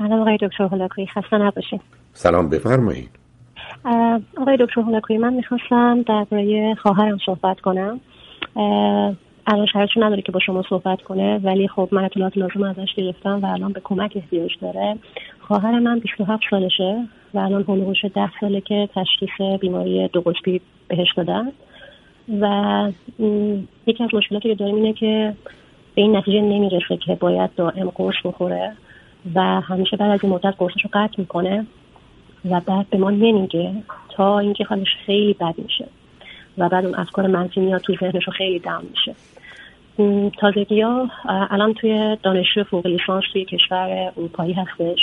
سلام آقای دکتر هولاکویی خسته نباشید سلام بفرمایید. آقای دکتر هولاکویی من می‌خواستم درباره خواهرم صحبت کنم. الان شرطش نداره که با شما صحبت کنه ولی خب من اطلاعات لازم ازش گرفتم و الان به کمک احتیاج داره. خواهر من 27 سالشه و الان هلوهوش 10 ساله که تشخیص بیماری دو قطبی بهش دادن. و یکی از مشکلاتی که داریم اینه که به این نتیجه نمی‌رسه که باید دائم قرص بخوره. و همیشه بعد از این مدت قرصش رو قطع می‌کنه و بعد به ما نمیگه تا اینکه حالش خیلی بد میشه و بعد اون افکار منفی میاد توی ذهنش رو خیلی دم میشه. تازگی ها الان توی دانشجو فوق لیسانس توی کشور اروپایی هستش.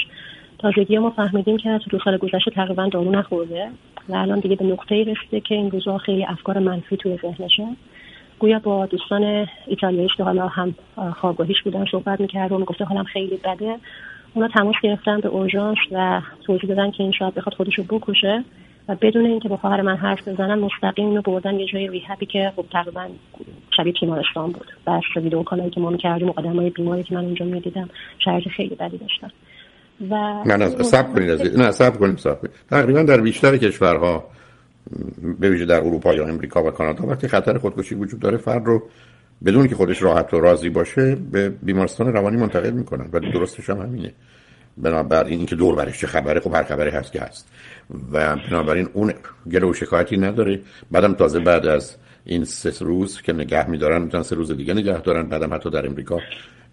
تازگی ما فهمیدیم که تو دو سال گذشته تقریبا دارو نخورده و الان دیگه به نقطه رسیده که این روزها خیلی افکار منفی توی ذهنشه. گویا با دوستان ایتالیاییش که حالا هم خوابگاهیش بودن صحبت می‌کرد و می‌گفته حالم خیلی بده. اونا تماس گرفتن به اورژانس و توضیح دادن که این شاید بخواد خودشو بکشه و بدون اینکه با خواهر من حرف بزنن مستقیم اینو بردن یه جای ریهبی که خب تقریبا شبیه بیمارستان بود. بس ویدیو کالایی که ما می‌کردیم های بیماری که من اونجا می‌دیدم شرایط خیلی بدی داشتن. و نه نه سب کنید از نه سب کنید سب کنید. تقریبا در بیشتر کشورها به ویژه در اروپا یا امریکا و کانادا وقتی خطر خودکشی وجود داره فرد رو بدون که خودش راحت و راضی باشه به بیمارستان روانی منتقل می‌کنن ولی درستش هم همینه. بنابراین اینکه دور برش چه خبره خب هر خبری هست که هست. و بنابراین اون گله و شکایتی نداره. بعدم تازه بعد از این سه روز که نگه میدارن می‌تونن سه روز دیگه نگه دارن. بعدم حتی در امریکا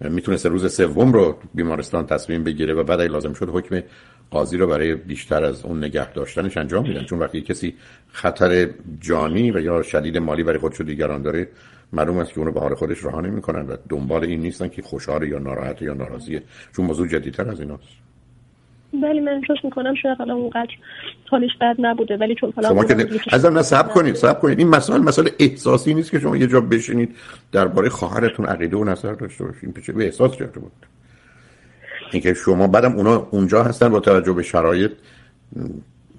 می‌تونه سه روز سوم رو بیمارستان تصمیم بگیره و بعد لازم شد حکم قاضی رو برای بیشتر از اون نگه داشتنش انجام میدن. چون وقتی کسی خطر جانی و یا شدید مالی برای خودش و دیگران داره معلوم است که اونو به حال خودش رها نمی‌کنن و دنبال این نیستن که خوشحال یا ناراحت یا ناراضیه. چون موضوع جدیدتر از ایناست. ولی من احساس می‌کنم شاید حالا اونقدر حالش بد نبوده ولی چون حالا شما که از نه صبر کنید صبر کنید. این مسائل مسئله احساسی نیست که شما یه جا بشینید درباره خواهرتون عقیده و نظر داشته باشین به احساس چطور بود. اینکه شما بعدم اونا اونجا هستن با توجه به شرایط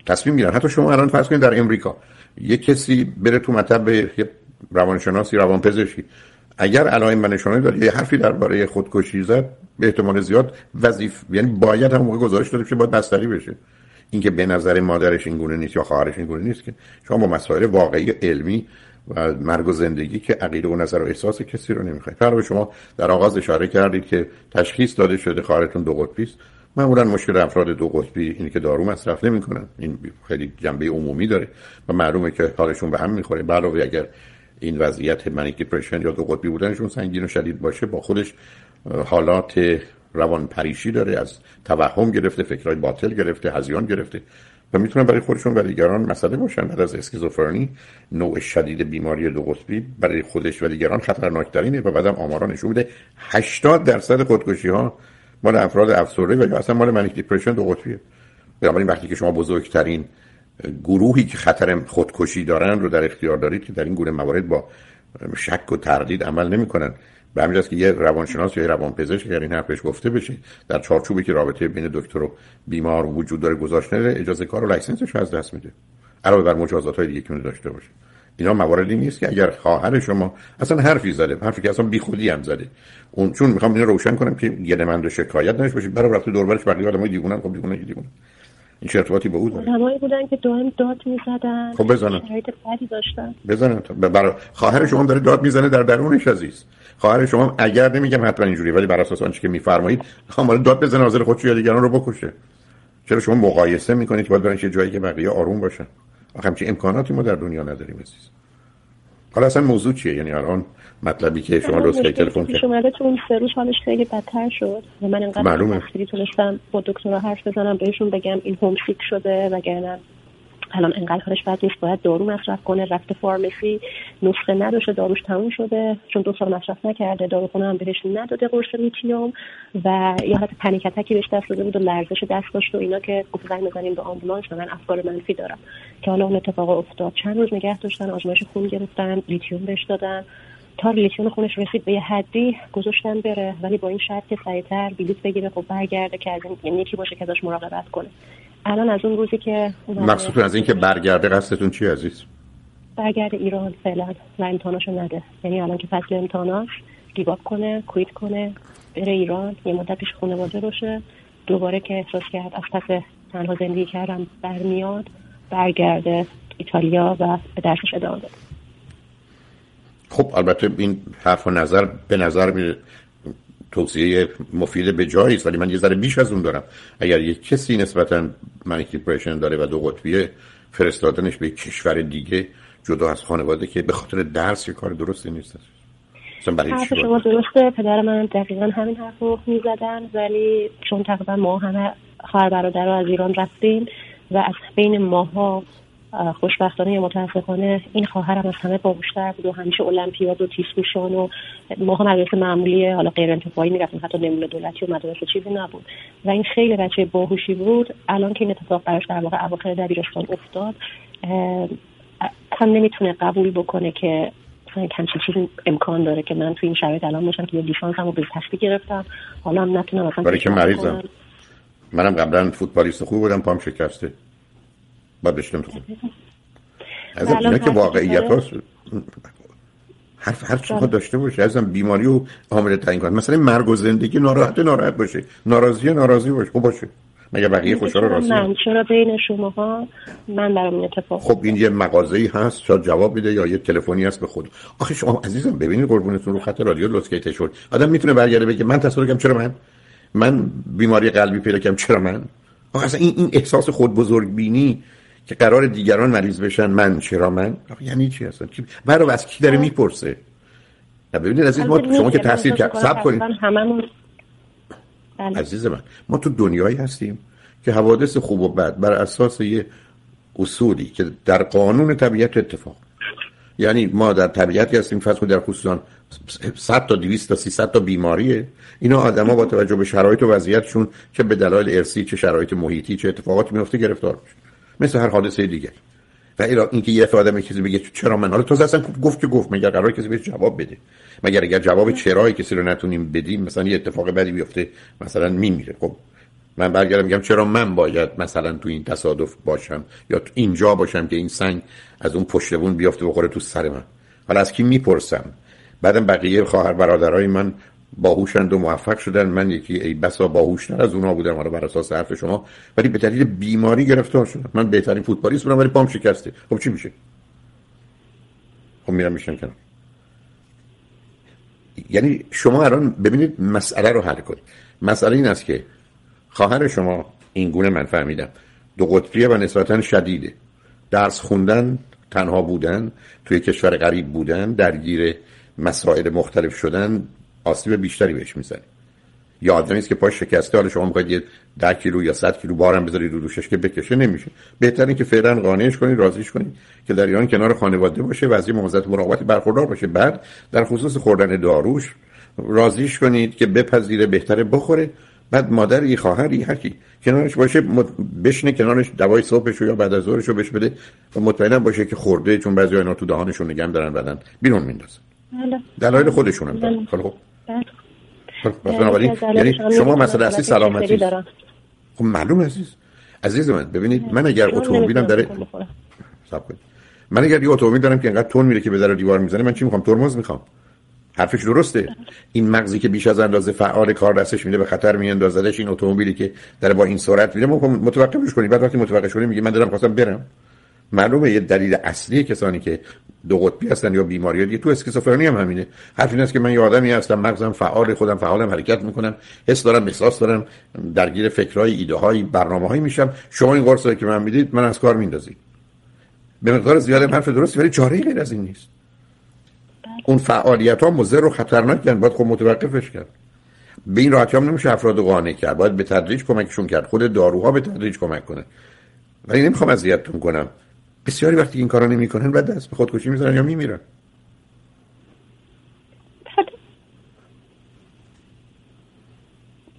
تصمیم می‌گیرن. حتی شما الان فرض کنید در امریکا یه کسی بره تو مطب یه روانشناسی روانپزشکی. اگر علائم و نشانه داره یه حرفی درباره خودکشی زد به احتمال زیاد وظیف یعنی باید هم موقع گزارش داده بشه باید بستری بشه. اینکه به نظر مادرش این گونه نیست یا خواهرش این گونه نیست که شما با مسائل واقعی علمی و مرگ و زندگی که عقیده و نظر و احساس کسی رو نمی‌خواید. فرق شما در آغاز اشاره کردید که تشخیص داده شده خواهرتون دو قطبی است. معمولا مشکل افراد دو قطبی اینه که دارو مصرف نمی‌کنن. این خیلی جنبه عمومی داره و معلومه که حالشون به هم می‌خوره. علاوه اگر این وضعیت منیک دیپرشن یا دو قطبی بودنشون سنگین و شدید باشه با خودش حالات روان پریشی داره از توهم گرفته فکرهای باطل گرفته هزیان گرفته و می‌تونن برای خودشون و دیگران مسئله باشن. بعد از اسکیزوفرنی نوع شدید بیماری دو قطبی برای خودش و دیگران خطرناکترینه و بعدم آمارا نشون میده. 80 درصد خودکشی ها مال افراد افسرده و یا اصلا مال manic depression دو قطبیه بنابراین وقتی که شما بزرگترین گروهی که خطر خودکشی دارن رو در اختیار دارید که در این گونه موارد با شک و تردید عمل نمی‌کنن. به همین که یه روانشناس یا یه روانپزشک اگر این حرفش گفته بشه در چارچوبی که رابطه بین دکتر و بیمار وجود داره گذاشته اجازه کار و license ش از دست میده. علاوه بر مجازات های دیگه که داشته باشه. اینا مواردی نیست که اگر خواهر شما اصلا حرفی زده حرفی که اصلا بیخودی هم زده. اون چون می‌خوام اینو روشن کنم که گله و شکایت نشه باشید برای رفته دور برش بقیه آدمای دیوونن. خب دیوونه دیوونه این چه ارتباطی به او داره آدمایی بودن که دائم داد می‌زدن. خب بزنن. شرایط بدی داشتن. بزنن. برای خواهر شما داره داد می‌زنه در درونش عزیز. خواهر شما اگر نمیگم حتما اینجوری ولی بر اساس آنچه که میفرمایید می‌خوام داد بزنه حاضر خودش یا دیگران رو بکشه. چرا شما مقایسه می‌کنید که باید برن یه جایی که بقیه آروم باشن؟ آخه همچین امکاناتی ما در دنیا نداریم عزیز. حالا اصلا موضوع چیه؟ یعنی الان مطلبی که شما که تلفن کرد شما تو اون سه روز حالش خیلی بدتر شد. و من انقدر معلومه. تونستم با دکترها حرف بزنم بهشون بگم این homesick شده وگرنه الان انقدر حالش بد نیست باید دارو مصرف کنه رفته pharmacy نسخه نداشته داروش تموم شده چون دو سال مصرف نکرده داروخونه هم بهش نداده قرص لیتیوم و یه حالت panic attack ی بهش دست داده بود و لرزش دست داشت و اینا که گفت زنگ بزنیم به آمبولانس من افکار منفی دارم. که حالا اون اتفاق افتاد. چند روز نگه داشتن آزمایش خون گرفتن لیتیوم بهش دادن. تا لیتیوم خونش رسید به یه حدی گذاشتن بره ولی با این شرط که سریعتر بلیط بگیره خب برگرده که از این یعنی یکی باشه که ازش مراقبت کنه. الان از اون روزی که مقصود از اینکه برگرده قصدتون چی عزیز؟ برگرده ایران فعلا. و امتحاناشو نده. یعنی الان که فصل امتحاناش گیباب کنه کویت کنه بره ایران. یه مدت پیش خانواده باشه. دوباره که احساس کرد از پس تنها زندگی کردم برمیاد برگرده ایتالیا و به درسش ادامه بده. خب البته این حرف و نظر به نظر میره. توصیه مفید به جایی است ولی من یه ذره بیش از اون دارم. اگر یک کسی نسبتا منیک دیپریشن داره و دو قطبی فرستادنش به کشور دیگه جدا از خانواده که به خاطر درس یه کار درستی نیست. حرف شما درسته. پدر من دقیقا همین حرف رو می‌زدن ولی چون تقریبا ما همه خواهر برادر از ایران رفتیم و از بین ماها خوشبختانه یا متاسفانه این خواهرم از همه باهوشتر بود و همیشه المپیاد و تیسکوشان و ماها مدرسه معمولی حالا غیر انتفاعی می‌رفتیم حتی نمونه دولتی و مدرسه چیزی نبود. و این خیلی بچه باهوشی بود. الان که این اتفاق براش در واقع اواخر دبیرستان افتاد هم نمی‌تونه قبول بکنه که همچین چیزی امکان داره که من تو این شرایط الان باشم که یه لیسانس هم رو به گرفتم. حالا هم نتونم مثلا برای که مریضم. منم قبلا فوتبالیست خوب بودم پام شکسته. باید بشتم تو از اینا که واقعیت هاست. حرف هر چی داشته باشه ازم بیماری و عامل تعیین کنه مثلا مرگ و زندگی ناراحت ناراحت باشه. ناراضی ناراضی باشه. خوب باشه. مگه بقیه خوشحال راضی من چرا بین شماها من برام اتفاق خب این یه مغازه ای هست شاید جواب میده یا یه تلفنی هست به خود. آخه شما عزیزم ببینید قربونتون رو خط رادیو لوسکیت شد آدم می‌تونه برگرده بگه من تصور کنم چرا من؟ من بیماری قلبی پیدا کردم چرا من؟ آخه اصلا این این احساس خود بزرگ بینی که قرار دیگران مریض بشن من چرا من؟ یعنی چی اصلا؟ برای از کی داره می‌پرسه؟ ببینید عزیز ما شما که تحصیل کرد صبر کنید. بله. عزیز من ما تو دنیایی هستیم که حوادث خوب و بد بر اساس یه اصولی که در قانون طبیعت اتفاق. یعنی ما در طبیعتی هستیم فرض در خصوصا 100 تا 200 تا 300 تا بیماریه. اینا آدما با توجه به شرایط و وضعیتشون که به دلایل ارسی چه شرایط محیطی چه اتفاقاتی میفته گرفتار میشه. مثل هر حادثه دیگه. و این اینکه یه دفعه آدم چیزی بگه چرا من؟ حالا تو اصلا گفت که گفت مگر قرار کسی بهش جواب بده؟ مگر اگر جواب چرای کسی رو نتونیم بدیم مثلا یه اتفاق بدی بیفته مثلا میمیره. خب من برگردم میگم چرا من باید مثلا تو این تصادف باشم یا تو اینجا باشم که این سنگ از اون پشتبون بیافته بخوره تو سر من؟ حالا از کی می‌پرسم؟ بعدم بقیه خواهر برادرای من باهوشند و موفق شدن. من یکی ای بسا باهوشتر از اونها بودم. حالا بر اساس حرف شما. ولی به دلیل بیماری گرفتار شدم. من بهترین فوتبالیست بودم ولی پام شکسته. خب چی میشه؟ خب میرم میشم کنم یعنی شما الان ببینید مسئله رو حل کنید. مسئله این است که خواهر شما این گونه من فهمیدم. دو قطبیه و نسبتا شدیده. درس خوندن تنها بودن توی کشور غریب بودن درگیر مسائل مختلف شدن آسیب بیشتری بهش می‌زنه یا آدمی است که پاش شکسته حالا شما می‌خواید یه 10 کیلو یا 100 کیلو بارم بذارید رو دوشش که بکشه نمیشه. بهتره که فعلا قانعش کنید راضیش کنید که در ایران کنار خانواده باشه و از این موضوعات مراقبت برخوردار باشه. بعد در خصوص خوردن داروش راضیش کنید که بپذیره بهتره بخوره. بعد مادر یه خواهر یه هرکی کنارش باشه بشنه کنارش دوای صبحش یا بعد از ظهرش رو بهش بده و مطمئنا باشه که خورده چون بعضی اینا تو دهانشون نگم دارن بدن بیرون میندازن بله. دلایل خودشون هم دارن خب خب یعنی شما مثلا اصلی سلامتی خب معلوم عزیز عزیز من ببینید من اگر اتومبیلم داره من اگر یه اتومبیل دارم که انقدر تون میره که به در دیوار می‌زنه من چی می‌خوام؟ ترمز می‌خوام. حرفش درسته. این مغزی که بیش از اندازه فعال کار دستش میده به خطر میاندازدش این اتومبیلی که داره با این سرعت میره متوقفش کنید بعد وقتی متوقف کنید میگه من دارم خواستم برم. معلومه یه دلیل اصلی کسانی که دو قطبی هستن یا بیماری دیگه تو اسکیزوفرنی هم همینه. حرف این است که من یه آدمی هستم مغزم فعال خودم فعالم حرکت می‌کنم حس دارم احساس دارم درگیر فکرهای ایده های برنامه میشم. شما این قرص که من می‌دید من از کار میندازید به مقدار زیاد حرف درستی ولی چاره غیر از این نیست. اون فعالیت ها مضر و خطرناک باید خب متوقفش کرد. به این راحتی هم نمیشه افراد قانع کرد باید به تدریج کمکشون کرد. خود داروها به تدریج کمک کنه. ولی نمی‌خوام اذیتتون کنم. بسیاری وقتی این کارا نمی‌کنن بعد دست به خودکشی می‌زنن یا میمیرن.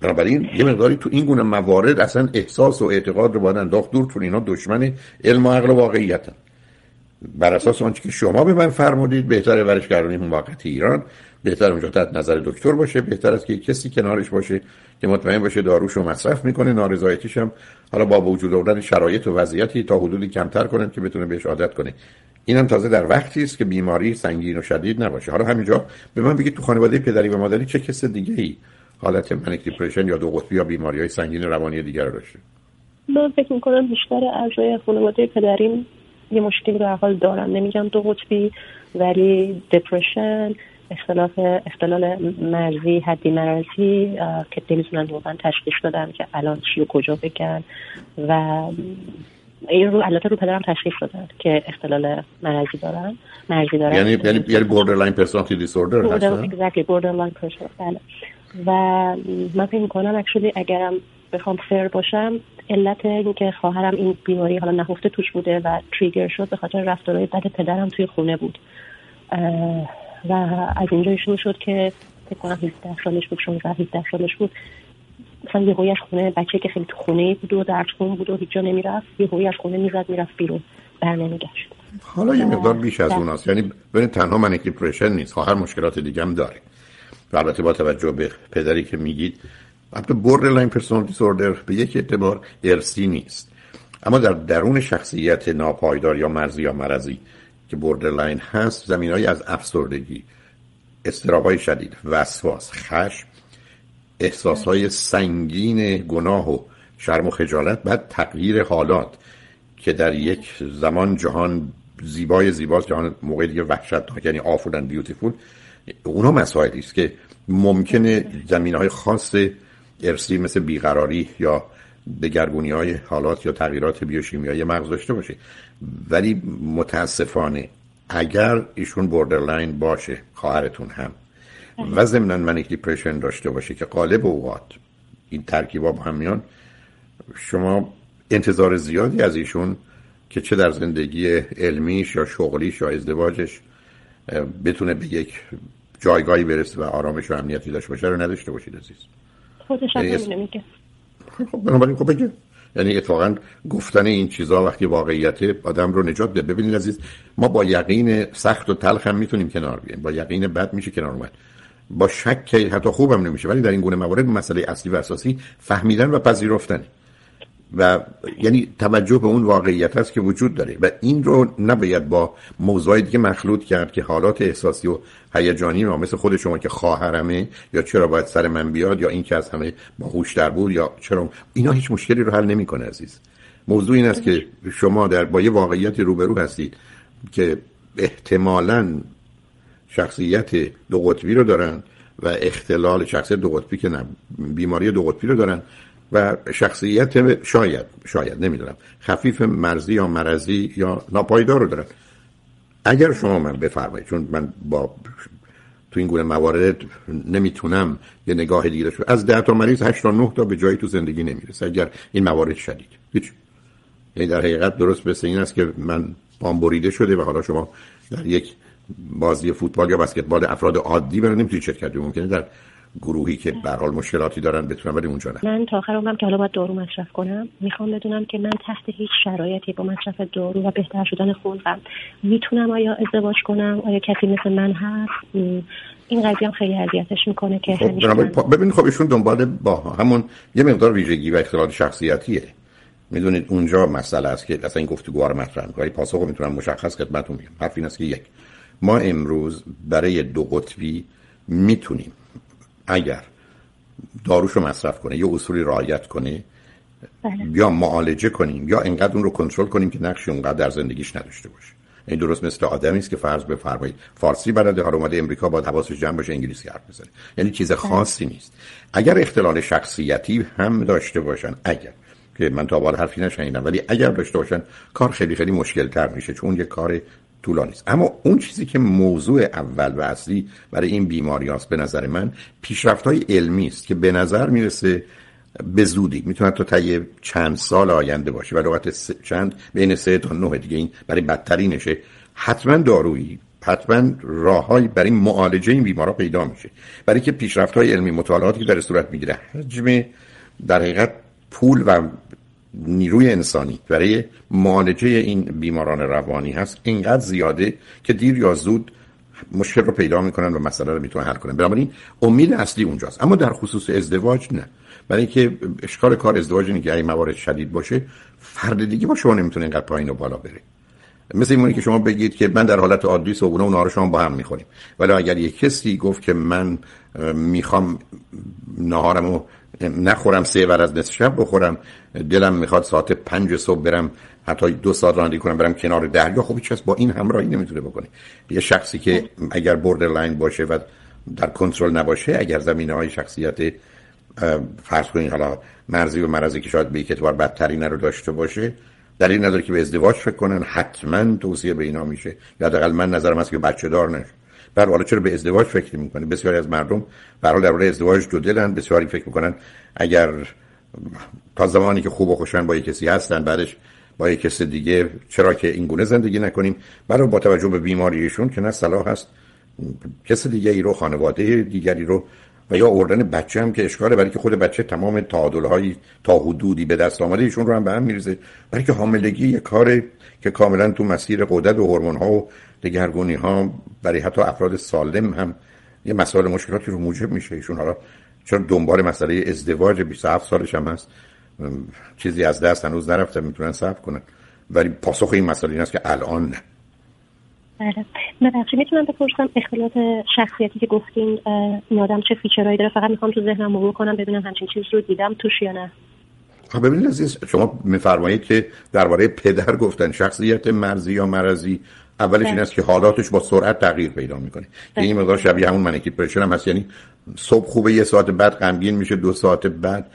بنابراین یه مقداری تو این گونه موارد اصلا احساس و اعتقاد رو باید انداخت. دور تو اینا دشمن علم و عقل و واقعیتن. بر اساس آنچه که شما به من فرمودید بهتره برش گردونیم موقت ایران. بهتر اونجا تحت نظر دکتر باشه. بهتر است که کسی کنارش باشه که مطمئن باشه داروشو مصرف می‌کنه نارضایتیش هم حالا با وجود آوردن شرایط و وضعیتی تا حدودی کمتر کنه که بتونه بهش عادت کنه. اینم تازه در وقتی است که بیماری سنگین و شدید نباشه. حالا همینجا به من بگید تو خانواده پدری و مادری چه کس دیگه ای حالت منیک دیپرشن یا دو قطبی یا بیماری های سنگین روانی دیگر رو داشته؟ من فکر می‌کنم بیشتر اعضای خانواده پدریم یه مشکلی رو حال دارم. نمیگم دو قطبی ولی دپرشن اختلاف اختلال مرزی حدی مرزی که نمی‌تونن واقعا تشخیص دادن که الان چی و کجا بگن. و این رو البته رو پدرم تشخیص دادن که اختلال مرزی دارن. مرزی دارن. یعنی یعنی یعنی borderline personality disorder borderline بله. و من فکر می‌کنم actually اگرم بخوام fair باشم علت اینکه خواهرم این بیماری حالا نهفته توش بوده و trigger شد به خاطر رفتارهای بد پدرم توی خونه بود. و از اینجا شروع شد که فکر کنم 17 سالش بود 16 17 سالش بود. مثلا یه هویش خونه بچه که خیلی تو خونه بود و درس خون بود و هیچ جا نمی‌رفت یه از خونه می‌زد می‌رفت بیرون بر نمیگشت. حالا یه مقدار بیش از اوناست. یعنی ببینید تنها manic depression نیست. خواهر مشکلات دیگه هم داره. و البته با توجه به پدری که میگید البته borderline personality disorder به یک اعتبار ارثی نیست. اما در درون شخصیت ناپایدار یا مرزی یا مرزی که borderline هست زمینه از افسردگی اضطرابای شدید وسواس خشم احساس های سنگین گناه و شرم و خجالت بعد تغییر حالات که در یک زمان جهان زیبای زیباست جهان موقع دیگه وحشت یعنی awful and beautiful اونا مسائلی است که ممکنه زمینه های خاص ارثی مثل بیقراری یا دگرگونی های حالات یا تغییرات بیوشیمیایی مغز داشته باشه. ولی متاسفانه اگر ایشون borderline باشه خواهرتون هم و ضمنا manic depression داشته باشه که غالب اوقات این ترکیبا با هم میان شما انتظار زیادی از ایشون که چه در زندگی علمیش یا شغلیش یا ازدواجش بتونه به یک جایگاهی برسه و آرامش و امنیتی داشته باشه رو نداشته باشید عزیز. خودش هم خب بنابراین خب بگه. یعنی اتفاقا گفتن این چیزها وقتی واقعیت آدم رو نجات بده ببینید عزیز ما با یقین سخت و تلخ هم می‌تونیم کنار بیایم. با یقین بد میشه کنار اومد. با شک حتی خوبم نمیشه. ولی در این گونه موارد مسئله اصلی و اساسی فهمیدن و پذیرفتن و یعنی توجه به اون واقعیت هست که وجود داره. و این رو نباید با موضوعی دیگه مخلوط کرد که حالات احساسی و هیجانی ما مثل خود شما که خواهرمه یا چرا باید سر من بیاد یا این که از همه در بود یا چرا اینا هیچ مشکلی رو حل نمی‌کنه عزیز. موضوع این است که شما در با یه واقعیت روبرو هستید که احتمالا شخصیت دو قطبی رو دارن و اختلال شخصیت دو قطبی که نه بیماری دو قطبی رو دارن و شخصیت شاید شاید نمی‌دونم خفیف مرزی یا مرزی یا ناپایدار رو دارن اگر شما من بفرمایید چون من با تو این گونه موارد نمی‌تونم یه نگاه دیگه داشته از ده تا مریض 8 تا 9 تا به جایی تو زندگی نمی‌رسه اگر این موارد شدید. هیچ. یعنی در حقیقت درست به این است که من پام بریده شده و حالا شما در یک بازی فوتبال یا بسکتبال افراد عادی برای نمی‌تونید شرکت ممکنه در گروهی که به حال مشکلاتی دارن بتونن ولی اونجا نه. من تا آخر عمرم که حالا باید دارو مصرف کنم می‌خوام بدونم که من تحت هیچ شرایطی با مصرف دارو و بهتر شدن خودم می‌تونم آیا ازدواج کنم آیا کسی مثل من هست؟ این قضیه هم خیلی اذیتش می‌کنه که خب ببین خب ایشون دنبال با همون یه مقدار ویژگی و اختلال شخصیتیه. می‌دونید اونجا مسئله است که اصلا این گفتگو رو مطرح ولی پاسخ می‌تونم مشخص خدمتتون میگم. حرف این است که یک ما امروز برای دو قطبی می‌تونیم اگر داروشو مصرف کنه یا اصولی رعایت کنه بله. یا معالجه کنیم یا انقدر اون رو کنترل کنیم که نقشی اونقدر در زندگیش نداشته باشه این درست مثل آدمی است که فرض بفرمایید فارسی بلده ها اومده امریکا با حواسش جمع باشه انگلیسی حرف بزنه یعنی چیز بله. خاصی نیست اگر اختلال شخصیتی هم داشته باشن اگر که من تا حالا حرفی نشنیدم ولی اگر داشته باشن کار خیلی خیلی مشکل تر میشه چون یه کار طولانی است اما اون چیزی که موضوع اول و اصلی برای این بیماری است به نظر من پیشرفت های علمی است که به نظر می‌رسه به زودی می‌تونه تا طی چند سال آینده باشه و لغت چند بین سه تا نه دیگه این برای بدترینشه. حتما دارویی حتما راههایی برای معالجه این بیمارا پیدا میشه. برای که پیشرفت های علمی مطالعاتی که در صورت می‌گیره حجم در حقیقت پول و نیروی انسانی برای معالجه این بیماران روانی هست اینقدر زیاده که دیر یا زود مشکل رو پیدا می‌کنن و مسئله رو می‌تونن حل کنن بنابراین امید اصلی اونجاست. اما در خصوص ازدواج نه. برای اینکه اشکال کار ازدواج اینه که موارد شدید باشه فرد دیگه با شما نمی‌تونه اینقدر پایین و بالا بره. مثل اینه که شما بگید که من در حالت عادی صبحونه و نهار شما با هم می‌خوریم. ولی اگر یک کسی گفت که من می‌خوام نهارمو نخورم سه ور از نصف شب بخورم. دلم می‌خواد ساعت پنج صبح برم حتی دو ساعت رانندگی کنم برم کنار دریا. خب هیچ با این همراهی نمی‌تونه بکنه. یه شخصی که اگر لاین باشه و در کنترل نباشه اگر زمینه های شخصیت فرض کنید حالا مرزی و مرزی که شاید به یک اعتبار بدترین رو داشته باشه در این نداره که به ازدواج فکر کنن حتما توصیه به اینا میشه. یا حداقل من نظرم هست که بچه دار نشه. بر حالا چرا به ازدواج فکر می‌کنه بسیاری از مردم به حال درباره ازدواج دو دلن بسیاری فکر می‌کنن اگر تا زمانی که خوب و خوشن با یک کسی هستن بعدش با یک کسی دیگه چرا که این گونه زندگی نکنیم؟ برای با توجه به بیماریشون که نه صلاح هست کس دیگه ای رو خانواده دیگری رو و یا اوردن بچه هم که اشکاله برای که خود بچه تمام تعادل تا حدودی به دست آمده ایشون رو هم به هم میریزه. برای که حاملگی یه کار که کاملا تو مسیر قدرت و هورمون ها و دگرگونی ها برای حتی افراد سالم هم یه مسائل مشکلاتی رو موجب میشه. ایشون حالا چون دنبال مسئله ازدواج 27 سالش هم هست چیزی از دست هنوز نرفته می‌تونن صبر کنن. ولی پاسخ این مسئله این است که الان نه. بله. ببخشید می‌تونم بپرسم اختلاط شخصیتی که گفتین این آدم چه فیچرهایی داره؟ فقط می‌خوام تو ذهنم مرور کنم ببینم همچین چیز رو دیدم توش یا نه. خب ببینید عزیز شما میفرمایید که درباره پدر گفتن شخصیت مرزی یا مرزی اولش این بله. است که حالاتش با سرعت تغییر پیدا می‌کنه. یعنی این مقدار شبیه همون منکی پرشن هم هست. یعنی صبح خوبه یه ساعت بعد غمگین میشه دو ساعت بعد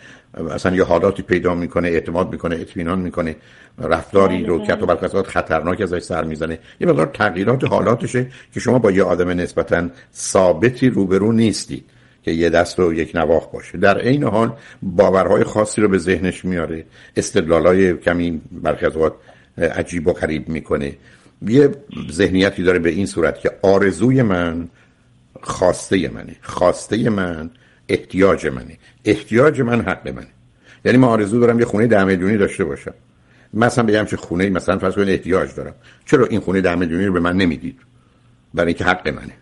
اصلا یه حالاتی پیدا می‌کنه اعتماد می‌کنه اطمینان می‌کنه. رفتاری رو که تو برخلاف خطرناک ازش سر می‌زنه. یه مقدار تغییرات حالاتشه که شما با یه آدم نسبتا ثابتی روبرو نیستید که یه دست و یک نواخ باشه. در عین حال باورهای خاصی رو به ذهنش میاره. استدلالای کمی برخی از عجیب و غریب می‌کنه. یه ذهنیتی داره به این صورت که آرزوی من خواسته منه خواسته من احتیاج منه. احتیاج من حق منه. یعنی من آرزو دارم یه خونه ده میلیونی داشته باشم. مثلا بگم چه خونه مثلا فرض کنید احتیاج دارم. چرا این خونه ده میلیونی رو به من نمی‌دید؟ برای اینکه حق منه.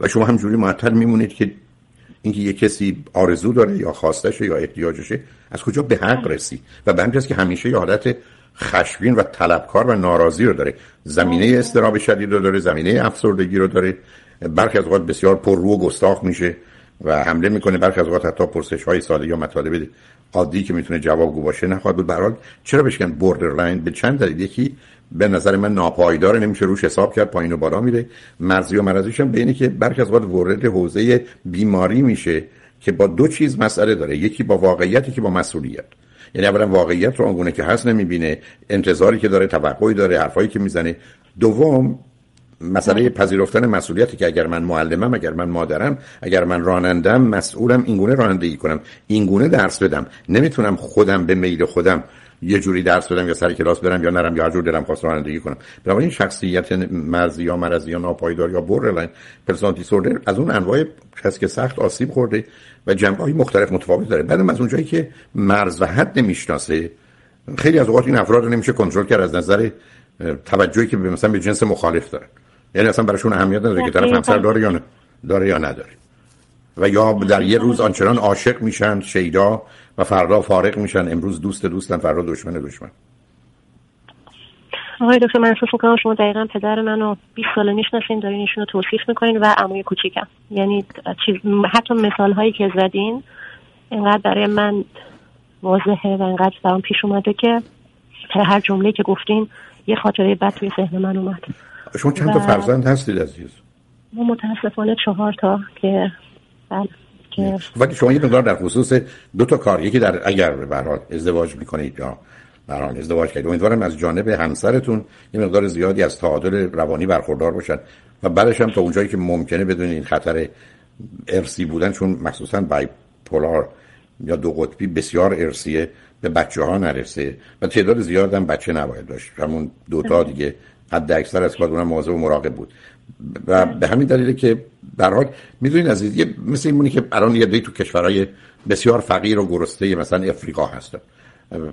و شما همجوری معطل میمونید که اینکه یه کسی آرزو داره یا خواستشه یا احتیاجشه از کجا به حق رسی و به که همیشه یه حالت خشمگین و طلبکار و ناراضی رو داره. زمینه اضطراب شدید رو داره زمینه افسردگی رو داره. برخی از اوقات بسیار پر رو و گستاخ میشه و حمله می‌کنه. برخی از اوقات حتی پرسش های ساده یا مطالب عادی که می‌تونه جوابگو باشه نخواهد بود. برحال چرا بشکن borderline به چند دلیل. یکی به نظر من ناپایدار نمیشه روش حساب کرد پایین و بالا میره. مرزی و مرزیش هم بینی که برخی از اوقات وارد حوزه بیماری میشه که با دو چیز مسئله داره. یکی با واقعیتی که با مسئولیت. یعنی اولا واقعیت رو آنگونه که هست نمی‌بینه انتظاری که داره توقعی داره حرفایی که می‌زنه. دوم مسئله پذیرفتن مسئولیتی که اگر من معلمم اگر من مادرم اگر من رانندم مسئولم اینگونه رانندگی کنم. اینگونه درس بدم. نمی‌تونم خودم به میل خودم یه جوری درس بدم یا سر کلاس برم یا نرم یا هر جور دلم خواست رانندگی کنم. بنابراین شخصیت مرزی یا مرزی یا ناپایدار یا borderline personality disorder از اون انواع کسی که سخت آسیب خورده و جنبه های مختلف متفاوت داره. بعدم از اونجایی که مرز و حد نمی‌شناسه خیلی از اوقات این افراد رو نمیشه کنترل کرد از نظر توجهی که مثلا به جنس مخالف داره. یعنی اصلا براشون اهمیت نداره که طرف همسر داره یا نه داره یا نداره. و یا در یه روز آنچنان عاشق میشن شیدا و فردا فارق میشن. امروز دوست دوستن فردا دشمن دشمن. آقای دکتر من احساس می‌کنم شما دقیقا پدر منو 20 ساله می‌شناسین دارین ایشونو توصیف می‌کنین و عموی کوچیکم. یعنی چیز حتی مثال هایی که زدین اینقدر برای من واضحه و اینقدر برام پیش اومده که هر جمله که گفتین یه خاطره بد توی ذهن من اومد. شما چند تا فرزند هستید عزیز؟ ما متاسفانه چهار تا که بله. ولی شما یه مقدار در خصوص دو تا کار یکی در اگر به ازدواج می‌کنید یا برحال ازدواج کرد امیدوارم از جانب همسرتون یه مقدار زیادی از تعادل روانی برخوردار باشن. و بعدش هم تا اونجایی که ممکنه بدون این خطر ارسی بودن چون مخصوصا بای پولار یا دو قطبی بسیار ارسیه به بچه ها نرسه. و تعداد زیاد هم بچه نباید داشت. همون دوتا دیگه حد اکثر از باید اونم مواظب و مراقب بود. و به همین دلیله که در حال می‌دونید عزیز یه مثل این که الان یه تو کشورهای بسیار فقیر و گرسته مثلا افریقا هستن.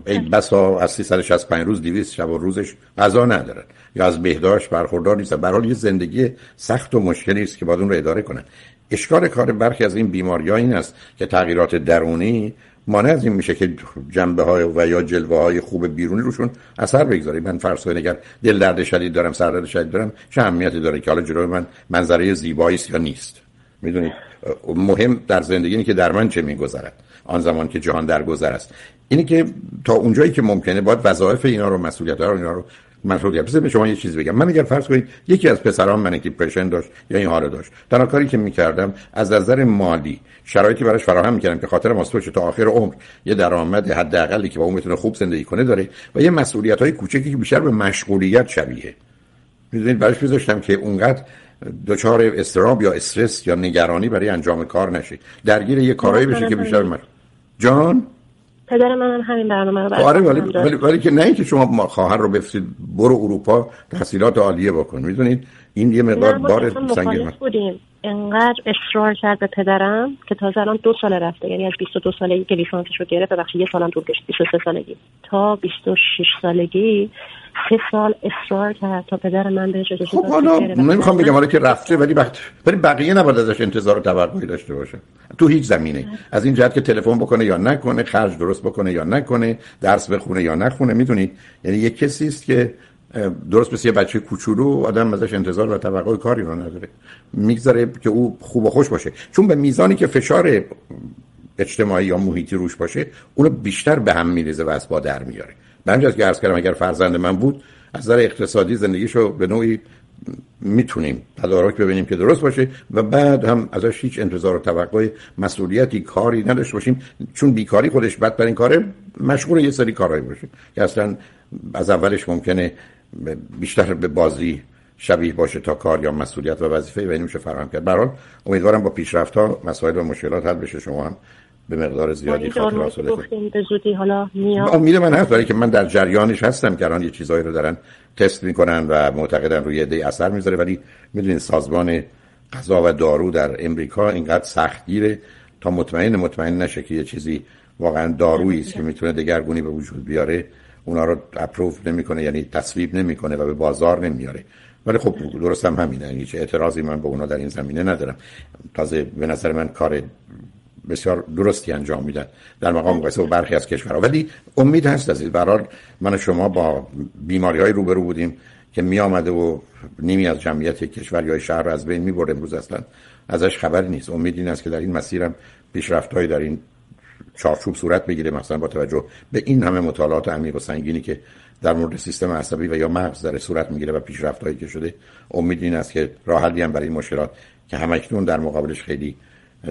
ای بسا از 365 روز 200 شب و روزش غذا ندارن. یا از بهداشت برخوردار نیستن. به یه زندگی سخت و مشکلی است که باید اون رو اداره کنن. اشکال کار برخی از این بیماری ها این است که تغییرات درونی مانع از این میشه که جنبه های و یا جلوه های خوب بیرونی روشون اثر بگذاره. من فرض کنید اگر دل درد شدید دارم سر درد شدید دارم چه اهمیتی داره که حالا جلوی من منظره زیبایی است یا نیست؟ می‌دونید؟ مهم در زندگی اینه که در من چه میگذرد. آن زمان که جهان درگذر است. اینی که تا اونجایی که ممکنه باید وظایف اینا رو مسئولیت ها رو اینا رو مسئولیت بذارید به شما یه چیز بگم. من اگر فرض کنید یکی از پسران من دیپرشن داشت یا این حالو داشت. تنها کاری که می‌کردم از نظر مالی شرایطی براش فراهم می‌کردم که خاطر ماسپوش تا آخر عمر یه درآمد حداقلی که با اون می‌تونه خوب زندگی کنه داره و یه مسئولیت های کوچکی که بیشتر به مشغولیت شبیه. می‌دونید براش میذاشتم که اونقدر دچار استراب یا استرس یا نگرانی برای انجام کار نشه. درگیر یه کارایی بشه که بیشتر من جان؟ پدر من هم همین برنامه رو آره ولی, ولی, ولی که نه اینکه شما خواهر رو بفرستید برو اروپا تحصیلات عالیه بکن. می‌دونید؟ این یه مقدار بار سنگین بودیم. انقدر اصرار کرد به پدرم که تازه الان دو سال رفته. یعنی از 22 سالگی که لیسانسش رو گرفت ببخشید یه سالم طول کشید 23 سالگی. تا 26 سالگی سه سال اصرار کرد تا پدر من بهش اجازه خب حالا نمی‌خوام بگم حالا که رفته ولی وقت ولی بقیه نباید ازش انتظار و توقعی داشته باشه. تو هیچ زمینه از این جهت که تلفن بکنه یا نکنه خرج درست بکنه یا نکنه درس بخونه یا نخونه می‌دونید؟ یعنی یک کسی است که درست مثل یه بچه کوچولو آدم ازش انتظار و توقع کاری رو نداره. می‌گذاره که او خوب و خوش باشه. چون به میزانی که فشار اجتماعی یا محیطی روش باشه اونو بیشتر به هم میریزه و از با در میاره من که عرض کردم اگر فرزند من بود از نظر اقتصادی زندگیشو به نوعی می‌تونیم تدارک ببینیم که درست باشه و بعد هم ازش هیچ انتظار و توقع مسئولیتی کاری نداشته باشیم. چون بیکاری خودش بد این کاره مشغول یه سری کارهایی باشه. که اصلا از اولش ممکنه بیشتر به بازی شبیه باشه تا کار یا مسئولیت و وظیفه و اینو میشه فراهم کرد. برحال امیدوارم با پیشرفت ها مسائل و مشکلات حل بشه. شما هم به مقدار زیادی خاطر حاصل به زودی حالا میاد. امید من هست برای که من در جریانش هستم که الان یه چیزایی رو دارن تست می‌کنن و معتقدن روی عده اثر می‌ذاره. ولی می‌دونین سازمان غذا و دارو در امریکا اینقدر سختگیره تا مطمئن مطمئن نشه که یه چیزی واقعا دارویی است که می‌تونه دگرگونی به وجود بیاره. اونا رو اپروف نمی‌کنه یعنی تصویب نمی‌کنه و به بازار نمیاره ولی خب درست هم همینه. هیچ اعتراضی من به اونا در این زمینه ندارم. تازه به نظر من کار بسیار درستی انجام میدن. در مقام مقایسه با برخی از کشورها. ولی امید هست از برحال من و شما با بیماری های روبرو بودیم که می آمده و نیمی از جمعیت کشور یا شهر از بین می برد امروز اصلا ازش خبری نیست. امید این است که در این مسیرم پیشرفت در این چارچوب صورت بگیره مثلا با توجه به این همه مطالعات عمیق و سنگینی که در مورد سیستم عصبی و یا مغز در صورت می‌گیره و پیشرفت‌هایی که شده امید این است که راه حلی هم برای این مشکلات که همکنون در مقابلش خیلی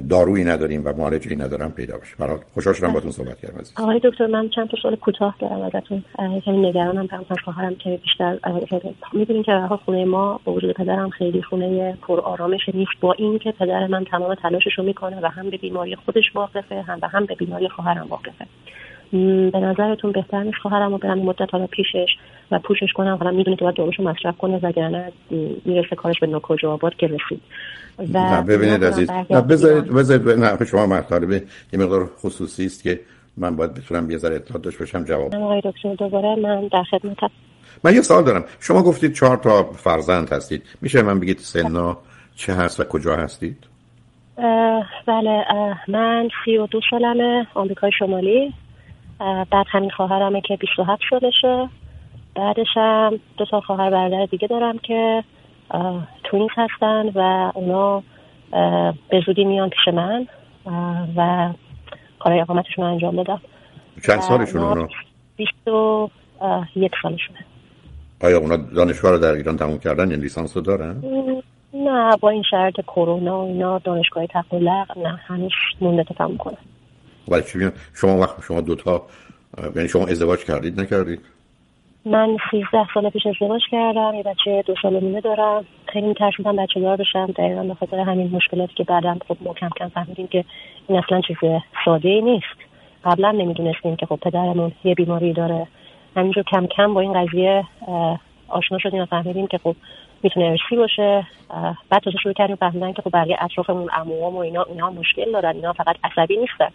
دارویی نداریم و معالجه‌ای ندارم پیدا بشه برای خوشحال شدم باهاتون صحبت کردم عزیز. آقای دکتر من چند تا سوال کوتاه دارم ازتون. کمی نگرانم برام خواهرم که بیشتر می‌دونین که خونه ما با وجود پدرم خیلی خونه پر آرامش نیست. با این که پدر من تمام تلاشش رو می‌کنه و هم به بیماری خودش واقفه هم و هم به بیماری خواهرم واقفه. به نظرتون بهتر نیست خواهرم رو برم مدت حالا پیشش و پوشش کنم؟ حالا می‌دونه که باید داروشو مصرف کنه وگرنه می‌رسه کارش به نکجا آباد که رسید. و نه ببینید عزیز نه بذارید بذارید نه شما مطالب یه مقدار خصوصی است که من باید بتونم یه ذره اطلاع داشته باشم جواب. آقای دکتر دوباره من در خدمتم من یه سوال دارم. شما گفتید چهار تا فرزند هستید. میشه من بگید سنا چه هست و کجا هستید؟ بله من سی و دو سالمه آمریکای شمالی. بعد همین خواهرمه که 27 سالشه. بعدش هم دو تا خواهر برادر دیگه دارم که تونیس هستن و اونا به زودی میان پیش من و کارهای اقامتشون رو انجام بدم. چند سالشون اونا؟ بیست و یک سالشونه. آیا اونا دانشگاه رو در ایران تموم کردن؟ یا لیسانس رو دارن؟ نه با این شرط کرونا و اینا دانشگاه تقلق نه هنوز مونده تا تموم کنن. ولی چی شما وقت شما دوتا یعنی شما ازدواج کردید نکردید؟ من 13 سال پیش ازدواج کردم یه بچه دو سال نیمه دارم. خیلی میترسیدم بچه دار بشم. دقیقا به خاطر همین مشکلاتی که بعدم خب ما کم کم فهمیدیم که این اصلا چیز ساده ای نیست. قبلا نمی‌دونستیم که خب پدرمون یه بیماری داره. همینجور کم کم با این قضیه آشنا شدیم و فهمیدیم که خب می‌تونه ارسی باشه. بعد تازه شروع کردیم فهمیدن که خب بقیه اطرافمون عموام و اینا اینا مشکل دارن. اینا فقط عصبی نیستن.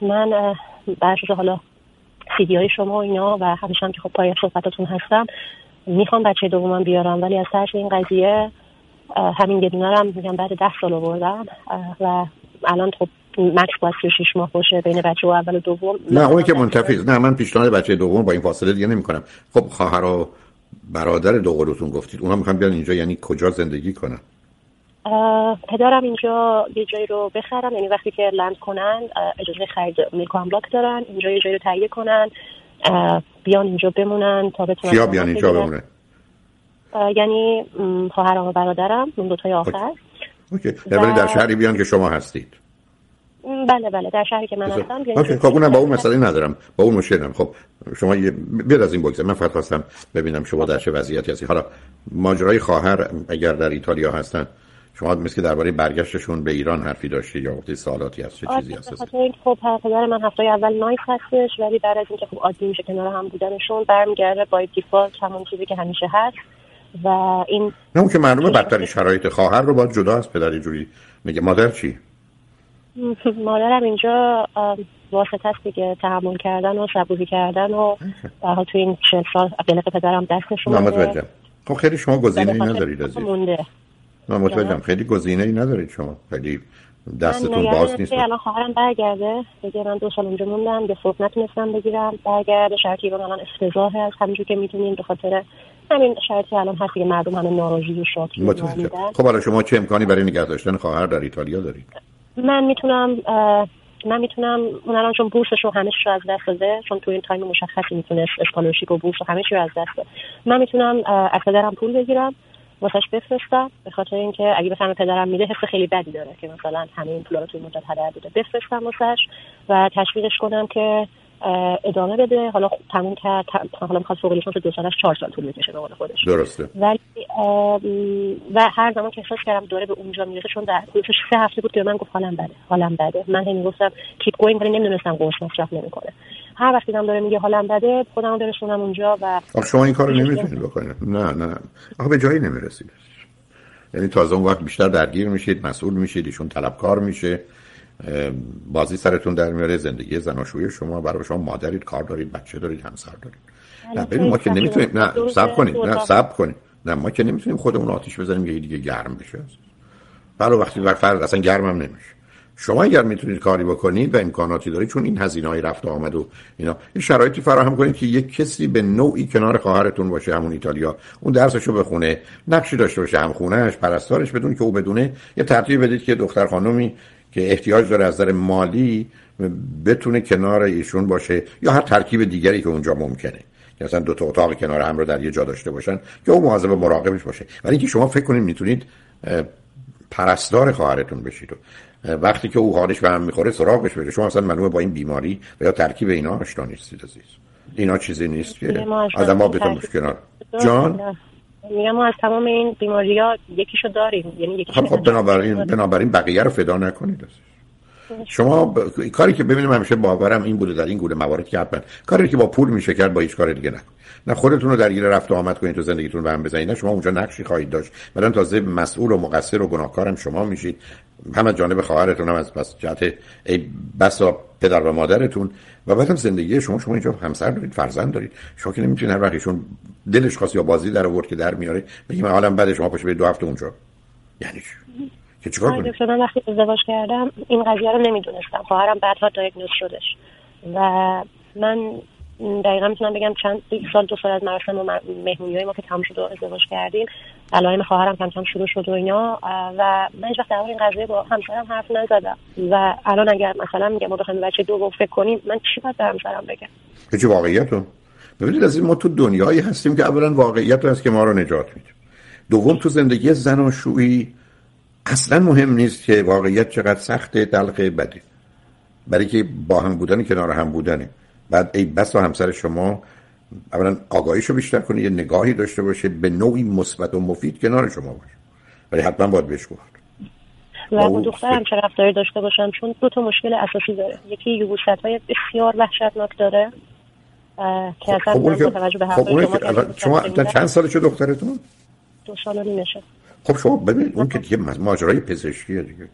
من برش حالا سیدی های شما و اینا و همیشه هم که خب پای صحبتاتون هستم می‌خوام بچه دومم بیارم ولی از ترس این قضیه همین یه دونه میگم بعد ده سال آوردم و الان خب مکس باید 36 ماه باشه بین بچه و اول و دوم. نه اونی که منتفی نه من پیشنهاد بچه دوم با این فاصله دیگه نمی‌کنم. خب خواهر و برادر دو قلوتون گفتید اونا می‌خوان بیان اینجا یعنی کجا زندگی کنن؟ پدرم اینجا یه جایی رو بخرم یعنی وقتی که لند کنن اجازه خرید میلک املاک دارن اینجا یه جایی رو تهیه کنن بیان اینجا بمونن تا بتونن کیا بیان اینجا بمونن؟ یعنی خواهرم و برادرم اون دوتای آخر. اوکی. ولی در شهری بیان که شما هستید. بله بله در شهری که من هستم اوکی. خب اونم با اون مسئله ندارم. با اون مشکل ندارم. خب شما یه بیاد از این بگذارم من فقط خواستم ببینم شما در چه وضعیتی هستی حالا ماجرای خواهر اگر در ایتالیا هستن شما مثل که درباره برگشتشون به ایران حرفی داشتی یا وقتی سوالاتی هست چه چیزی هست؟ خب پدر من هفته اول نایس هستش ولی بعد از اینکه خب عادی میشه کنار هم بودنشون برمیگرده با دیفالت همون چیزی که همیشه هست و این نه اون که معلومه بدترین شرایط خواهر رو باید جدا از پدر جوری میگه. مادر چی؟ مادرم اینجا واسطه است دیگه تحمل کردن و صبوری کردن و در تو این چه سال قلق پدرم دستشون مونده. خب خیلی شما گزینه ای ندارید از نه متوجهم. خیلی گزینه ای ندارید شما. خیلی دستتون باز نیست. الان خواهرم برگرده. دیگه من دو سال اونجا موندم به صبح نتونستم بگیرم. برگرده شرطی ایران الان افتضاحه از همینجور که می‌دونین به خاطر همین شرطی الان هست که مردم همه ناراضی و شاکی خب حالا شما چه امکانی برای نگه داشتن خواهر در ایتالیا دارید؟ من می‌تونم من می‌تونم اون الان چون بورسش رو همه رو از دست داده چون تو این time مشخصی می‌تونه scholarship و بورس و همه چی رو از دست. من می‌تونم از پدرم پول بگیرم. واسش بفرستم به خاطر اینکه اگه بفهمه پدرم میده حس خیلی بدی داره که مثلا همه این پولا رو توی مدت هدر بوده. بفرستم واسش و تشویقش کنم که ادامه بده. حالا تموم کرد. حالا می‌خواد فوق لیسانس دو سالش چهار سال طول می‌کشه به قول خودش. درسته. ولی و هر زمان که احساس کردم دوره به اونجا می‌رسه چون در حدودش سه هفته بود که من گفت حالم بده حالم بده. من هی می‌گفتم کیپ گوینگ ولی نمی‌دونستم قرص مصرف نمی‌کنه. هر وقتی هم داره میگه حالم بده خودم برسونم اونجا و شما این کارو نمی‌تونید بکنید. نه نه. آخه به جایی نمی‌رسید. یعنی تازه اون وقت بیشتر درگیر میشید مسئول میشید ایشون طلبکار میشه بازی سرتون در میاره زندگی زناشویی شما برای شما مادرید کار دارید بچه دارید همسر دارید. نه ببین ما که نمی‌تونیم نه صبر کنید نه صبر کنید. نه ما که نمی‌تونیم خودمون آتیش بزنیم یه دیگه گرم بشه. برای وقتی وقت فرد اصلا گرمم نمیشه. شما اگر می‌تونید کاری بکنید و امکاناتی دارید چون این هزینه های رفت آمد و اینا این شرایطی فراهم کنید که یک کسی به نوعی کنار خواهرتون باشه همون ایتالیا. اون درسشو بخونه نقشی داشته باشه هم خونهش پرستارش بدون که او بدونه. یه ترتیب بدید که دختر خانمی که احتیاج داره از نظر مالی بتونه کنار ایشون باشه یا هر ترکیب دیگری که اونجا ممکنه. که مثلا دو تا اتاق کنار هم رو در یه جا داشته باشن که او مواظب مراقبش باشه. ولی اینکه شما فکر کنید می‌تونید پرستار خواهرتون بشید. و وقتی که او حالش به هم می‌خوره سراغش بره. شما اصلا معلومه با این بیماری و یا ترکیب اینا آشنا نیستید عزیز. اینا چیزی نیست که آدم ها بتون کنار جان؟ میگم ما از تمام این بیماری ها یکیشو داریم. یعنی یکیشو خب, خب بنابراین بنابراین بقیه رو فدا نکنید شما ب... کاری که ببینیم همیشه باورم این بوده در این گونه موارد که حتما کاری که با پول میشه کرد با هیچ کار دیگه نکن نه خودتون رو درگیر رفت و آمد کنید تو زندگیتون به هم بزنید. نه شما اونجا نقشی خواهید داشت. بعدا تازه مسئول و مقصر و گناهکارم شما میشید. هم از جانب خواهرتون هم از پس جهت ای بسا پدر و مادرتون و بعدم زندگی شما شما اینجا همسر دارید فرزند دارید. شما که نمی‌تونید هر وقتشون دلش خواست یا بازی در آورد که در میاره بگیم حالم بعد شما پاشه دو هفته اونجا. یعنی چی؟ که چیکار کنید من وقتی ازدواج کردم این قضیه رو نمی‌دونستم. خواهرم بعدها دایگنوز شدش. و من دقیقا می‌تونم بگم چند سال دو سال از مراسم و مهمونی های ما که تمام شد و ازدواج کردیم. علائم خواهرم کم کم شروع شد و اینا. و من هیچ وقت این قضیه با همسرم حرف نزدم. و الان اگر مثلا میگم ما بخوایم بچه دو فکر کنیم من چی باید به همسرم بگم؟ چه واقعیت رو ببینید از این ما تو دنیایی هستیم که اولا واقعیت هست که ما رو نجات میده. دوم تو زندگی زن و شویی اصلا مهم نیست که واقعیت چقدر سخت دلق بده. برای که با هم بودن کنار هم بودنه بعد ای بس و همسر شما اولا آگاهیشو بیشتر کنه یه نگاهی داشته باشه به نوعی مثبت و مفید کنار شما باشه. ولی حتما باید بهش گفت. و با دخترم چه رفتاری داشته باشم چون دو تا مشکل اساسی داره. یکی یوبوست های بسیار وحشتناک داره که خب اصلا خب توجه به خب شما چند سالشه دخترتون؟ دو سال و نیمشه خب شما ببینید اون که دیگه ماجرای پزشکیه دیگه.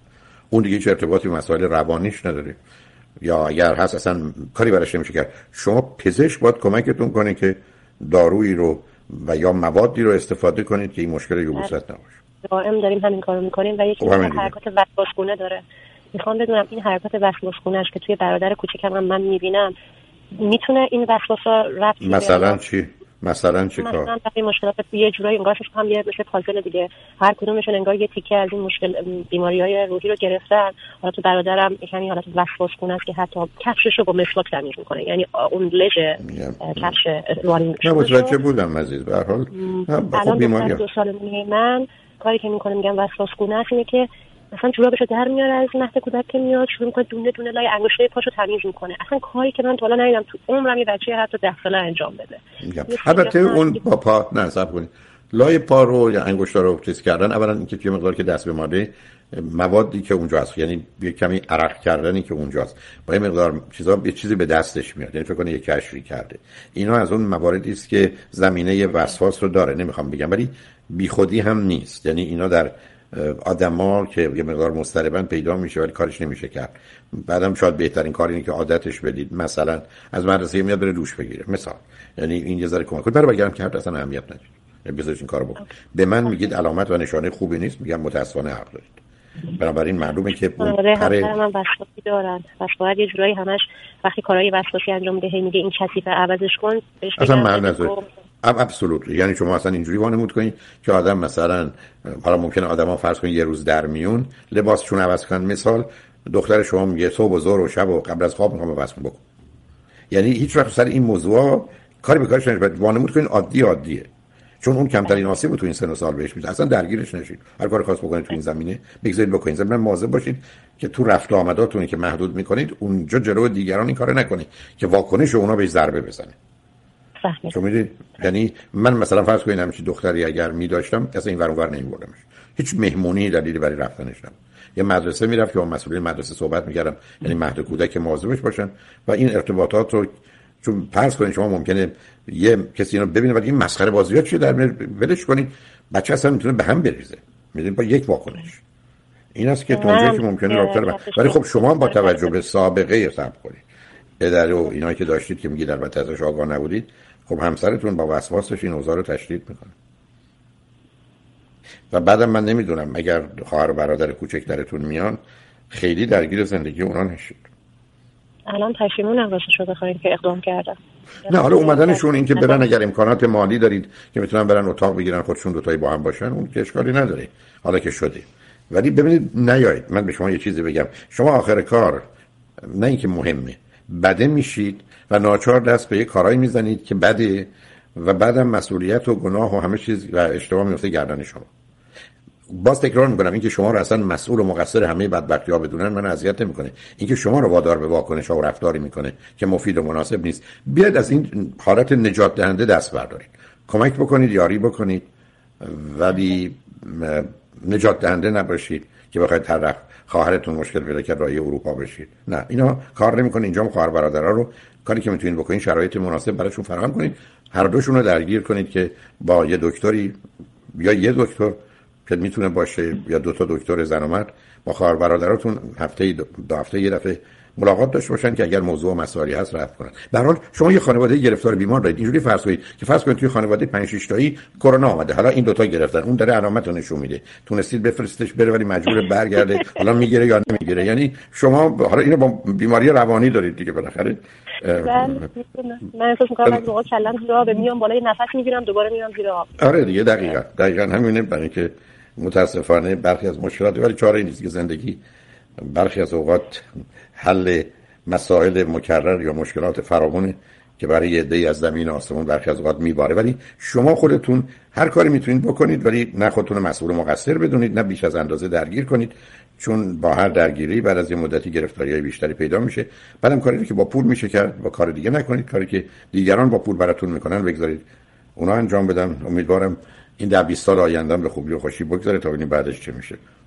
اون دیگه چه ارتباطی مسائل روانیش نداره. یا اگر هست اصلا کاری براش نمیشه کرد. شما پزشک باید کمکتون کنه که دارویی رو و یا موادی رو استفاده کنید که این مشکل یوبوست نباشه. دائم داریم همین کارو می‌کنیم و یکی خب حرکات وسواسگونه داره. می‌خوام بدونم این حرکت وسواسگونهش که توی برادر کوچکم هم من می‌بینم می‌تونه این وسواسا رفت مثلا چی؟ مثلا چه کار؟ مثلا این مشکلات یه جورایی انگار هم یه مثل پازل دیگه. هر کدومشون انگار یه تیکه از این مشکل بیماری های روحی رو گرفتن. حالا تو برادرم یعنی حالت وسواس کنه است که حتی کفشش رو با مسواک تمیز می‌کنه. یعنی اون لژ کفش وارین نه متوجه بودم عزیز به هر حال. خب بیماری دو سال من کاری که می‌کنه میگم وسواس کنه است اینه که مثلا جورابشو در میاره از مهد کودک که میاد شروع می‌کنه دونه دونه لای انگشته پاشو تمیز می‌کنه. اصلا کاری که من تا حالا ندیدم تو عمرم یه بچه حتی ده ساله انجام بده. البته اون با پا نه صبر کنید. لای پا رو یا انگشتا رو چیز کردن اولا اینکه یه مقدار که دست به ماده موادی که اونجا هست یعنی یه کمی عرق کردنی که اونجاست با یه مقدار چیزا یه چیزی به دستش میاد یعنی فکر کنه یه کشفی کرده. اینا از اون مواردی است که زمینه وسواس رو داره نمی‌خوام بگم ولی بیخودی هم نیست. یعنی اینا در آدما که یه مقدار مضطربن پیدا میشه ولی کارش نمیشه کرد. بعدم شاید بهترین کار اینه که عادتش بدید. مثلا از مدرسه میاد بره دوش بگیره. مثال. یعنی این یه ذره کمک کنه. برای بگم کرد اصلا اهمیت نداره. یعنی بذارید این کارو بکن به من میگید علامت و نشانه خوبی نیست. میگم متاسفانه حق دارید. بنابراین معلومه که آره من وسواسی دارن. پس باید یه جورایی همش وقتی کارهای وسواسی انجام میده میگه این کثیف عوضش کن بهش اصلا معنی ابسولوت یعنی شما اصلا اینجوری وانمود کنید که آدم مثلا حالا ممکنه آدما فرض کنید یه روز در میون لباسشون عوض کنن. مثال دختر شما میگه صبح و ظهر و شب و قبل از خواب می‌خوام واسه بکن. یعنی هیچ وقت سر این موضوع کاری به کارش نمیشه. وانمود کنید عادی عادیه. چون اون کمترین آسیب تو این سن و سال بهش میده. اصلا درگیرش نشید. هر کار خاص بکنید تو این زمینه بگذارید بکنید. زمین مواظب باشید که تو رفت آمداتونی که محدود می‌کنید اونجا جلو دیگران این کارو نکنید که واکنش اونا بهش ضربه بزنه. فهمید یعنی من مثلا فرض کنید همچین دختری اگر می داشتم اصلا این ور نمیبردمش هیچ مهمونی دلیلی برای رفتنش نبود. یه مدرسه می‌رفت که با مسئولین مدرسه صحبت می‌کردم یعنی مهد کودک مواظبش باشن و این ارتباطات رو چون فرض کنید شما ممکنه یه کسی اینو ببینه ولی این مسخره بازیات چیه؟ در ولش کنید. بچه اصلا می‌تونه به هم بریزه. می‌دونید با یک واکنش. این است که تونجه که ممکنه رابطه ولی خب شما با توجه به سابقه صبر کنید پدر و اینایی که داشتید که میگید البته ازش آگاه نبودید خب همسرتون با وسواسش این اوضاع رو تشدید می‌کنه. و بعدم من نمی‌دونم اگر خواهر و برادر کوچکترتون میان خیلی درگیر زندگی اونا نشید. الان پشیمونم راستش رو بخواید که اقدام کردم نه حالا اومدنشون این که برن اگر امکانات مالی دارید که می‌تونن برن اتاق بگیرن خودشون دوتایی با هم باشن اون که اشکالی نداره. حالا که شده ولی ببینید نیایید. من به شما یه چیزی بگم. شما آخر کار نه اینکه مهمه. بده میشید و ناچار دست به یه کارایی می‌زنید که بده و بعدم مسئولیت و گناه و همه چیز و اشتباه میفته گردن شما. باز تکرار می‌کنم اینکه شما رو اصلا مسئول و مقصر همه بدبختی ها بدونن من اذیت نمی‌کنه. اینکه شما رو وادار به واکنش ها و رفتاری می‌کنه که مفید و مناسب نیست. بیاد از این حالت نجات دهنده دست بردارید. کمک بکنید یاری بکنید ولی نجات دهنده نباشید که بخواید طرف خواهرتون مشکل پیدا کرد رای اروپا بشید. نه اینا کار نمی‌کنه. اینجا خواهر برادرها رو کاری که می‌تونید بکنید شرایط مناسب براشون فراهم کنید. هر دوشون رو درگیر کنید که با یه دکتری یا یه دکتر که می‌تونه باشه یا دو تا دکتر زن با خواهر برادراتون هفته دو هفته یه دفعه ملاقات داشته باشن که اگر موضوع مسائلی هست رفت کنن. به حال شما یه خانواده گرفتار بیمار دارید. اینجوری فرض کنید که فرض کنید توی خانواده 5 6 تایی کرونا آمده حالا این دوتا گرفتن. اون داره علامت رو نشون میده. تونستید بفرستش بره ولی مجبور برگرده. حالا می‌گیره یا نمی‌گیره. یعنی شما حالا اینو با بیماری روانی دارید دیگه بالاخره. بله، من احساس می‌کنم از موقع کلم زیر آب میام بالای نفس می‌گیرم دوباره میام زیر آب. آره دیگه دقیقاً. دقیقاً همینه. برای که متاسفانه برخی از مشکلات ولی چاره نیست که زندگی برخی از اوقات حل مسائل مکرر یا مشکلات فراوونه که برای عده از زمین آسمون برخی از اوقات میباره. ولی شما خودتون هر کاری می‌تونید بکنید ولی نه خودتون مسئول مقصر بدونید نه بیش از اندازه درگیر کنید چون با هر درگیری بعد از یه مدتی گرفتاری های بیشتری پیدا میشه. بعدم کاری که با پول میشه کرد با کار دیگه نکنید. کاری که دیگران با پول براتون می‌کنن بگذارید اونا انجام بدن. امیدوارم این در 20 سال آینده به خوبی و خوشی بگذاره تا ببینیم بعدش چه میشه.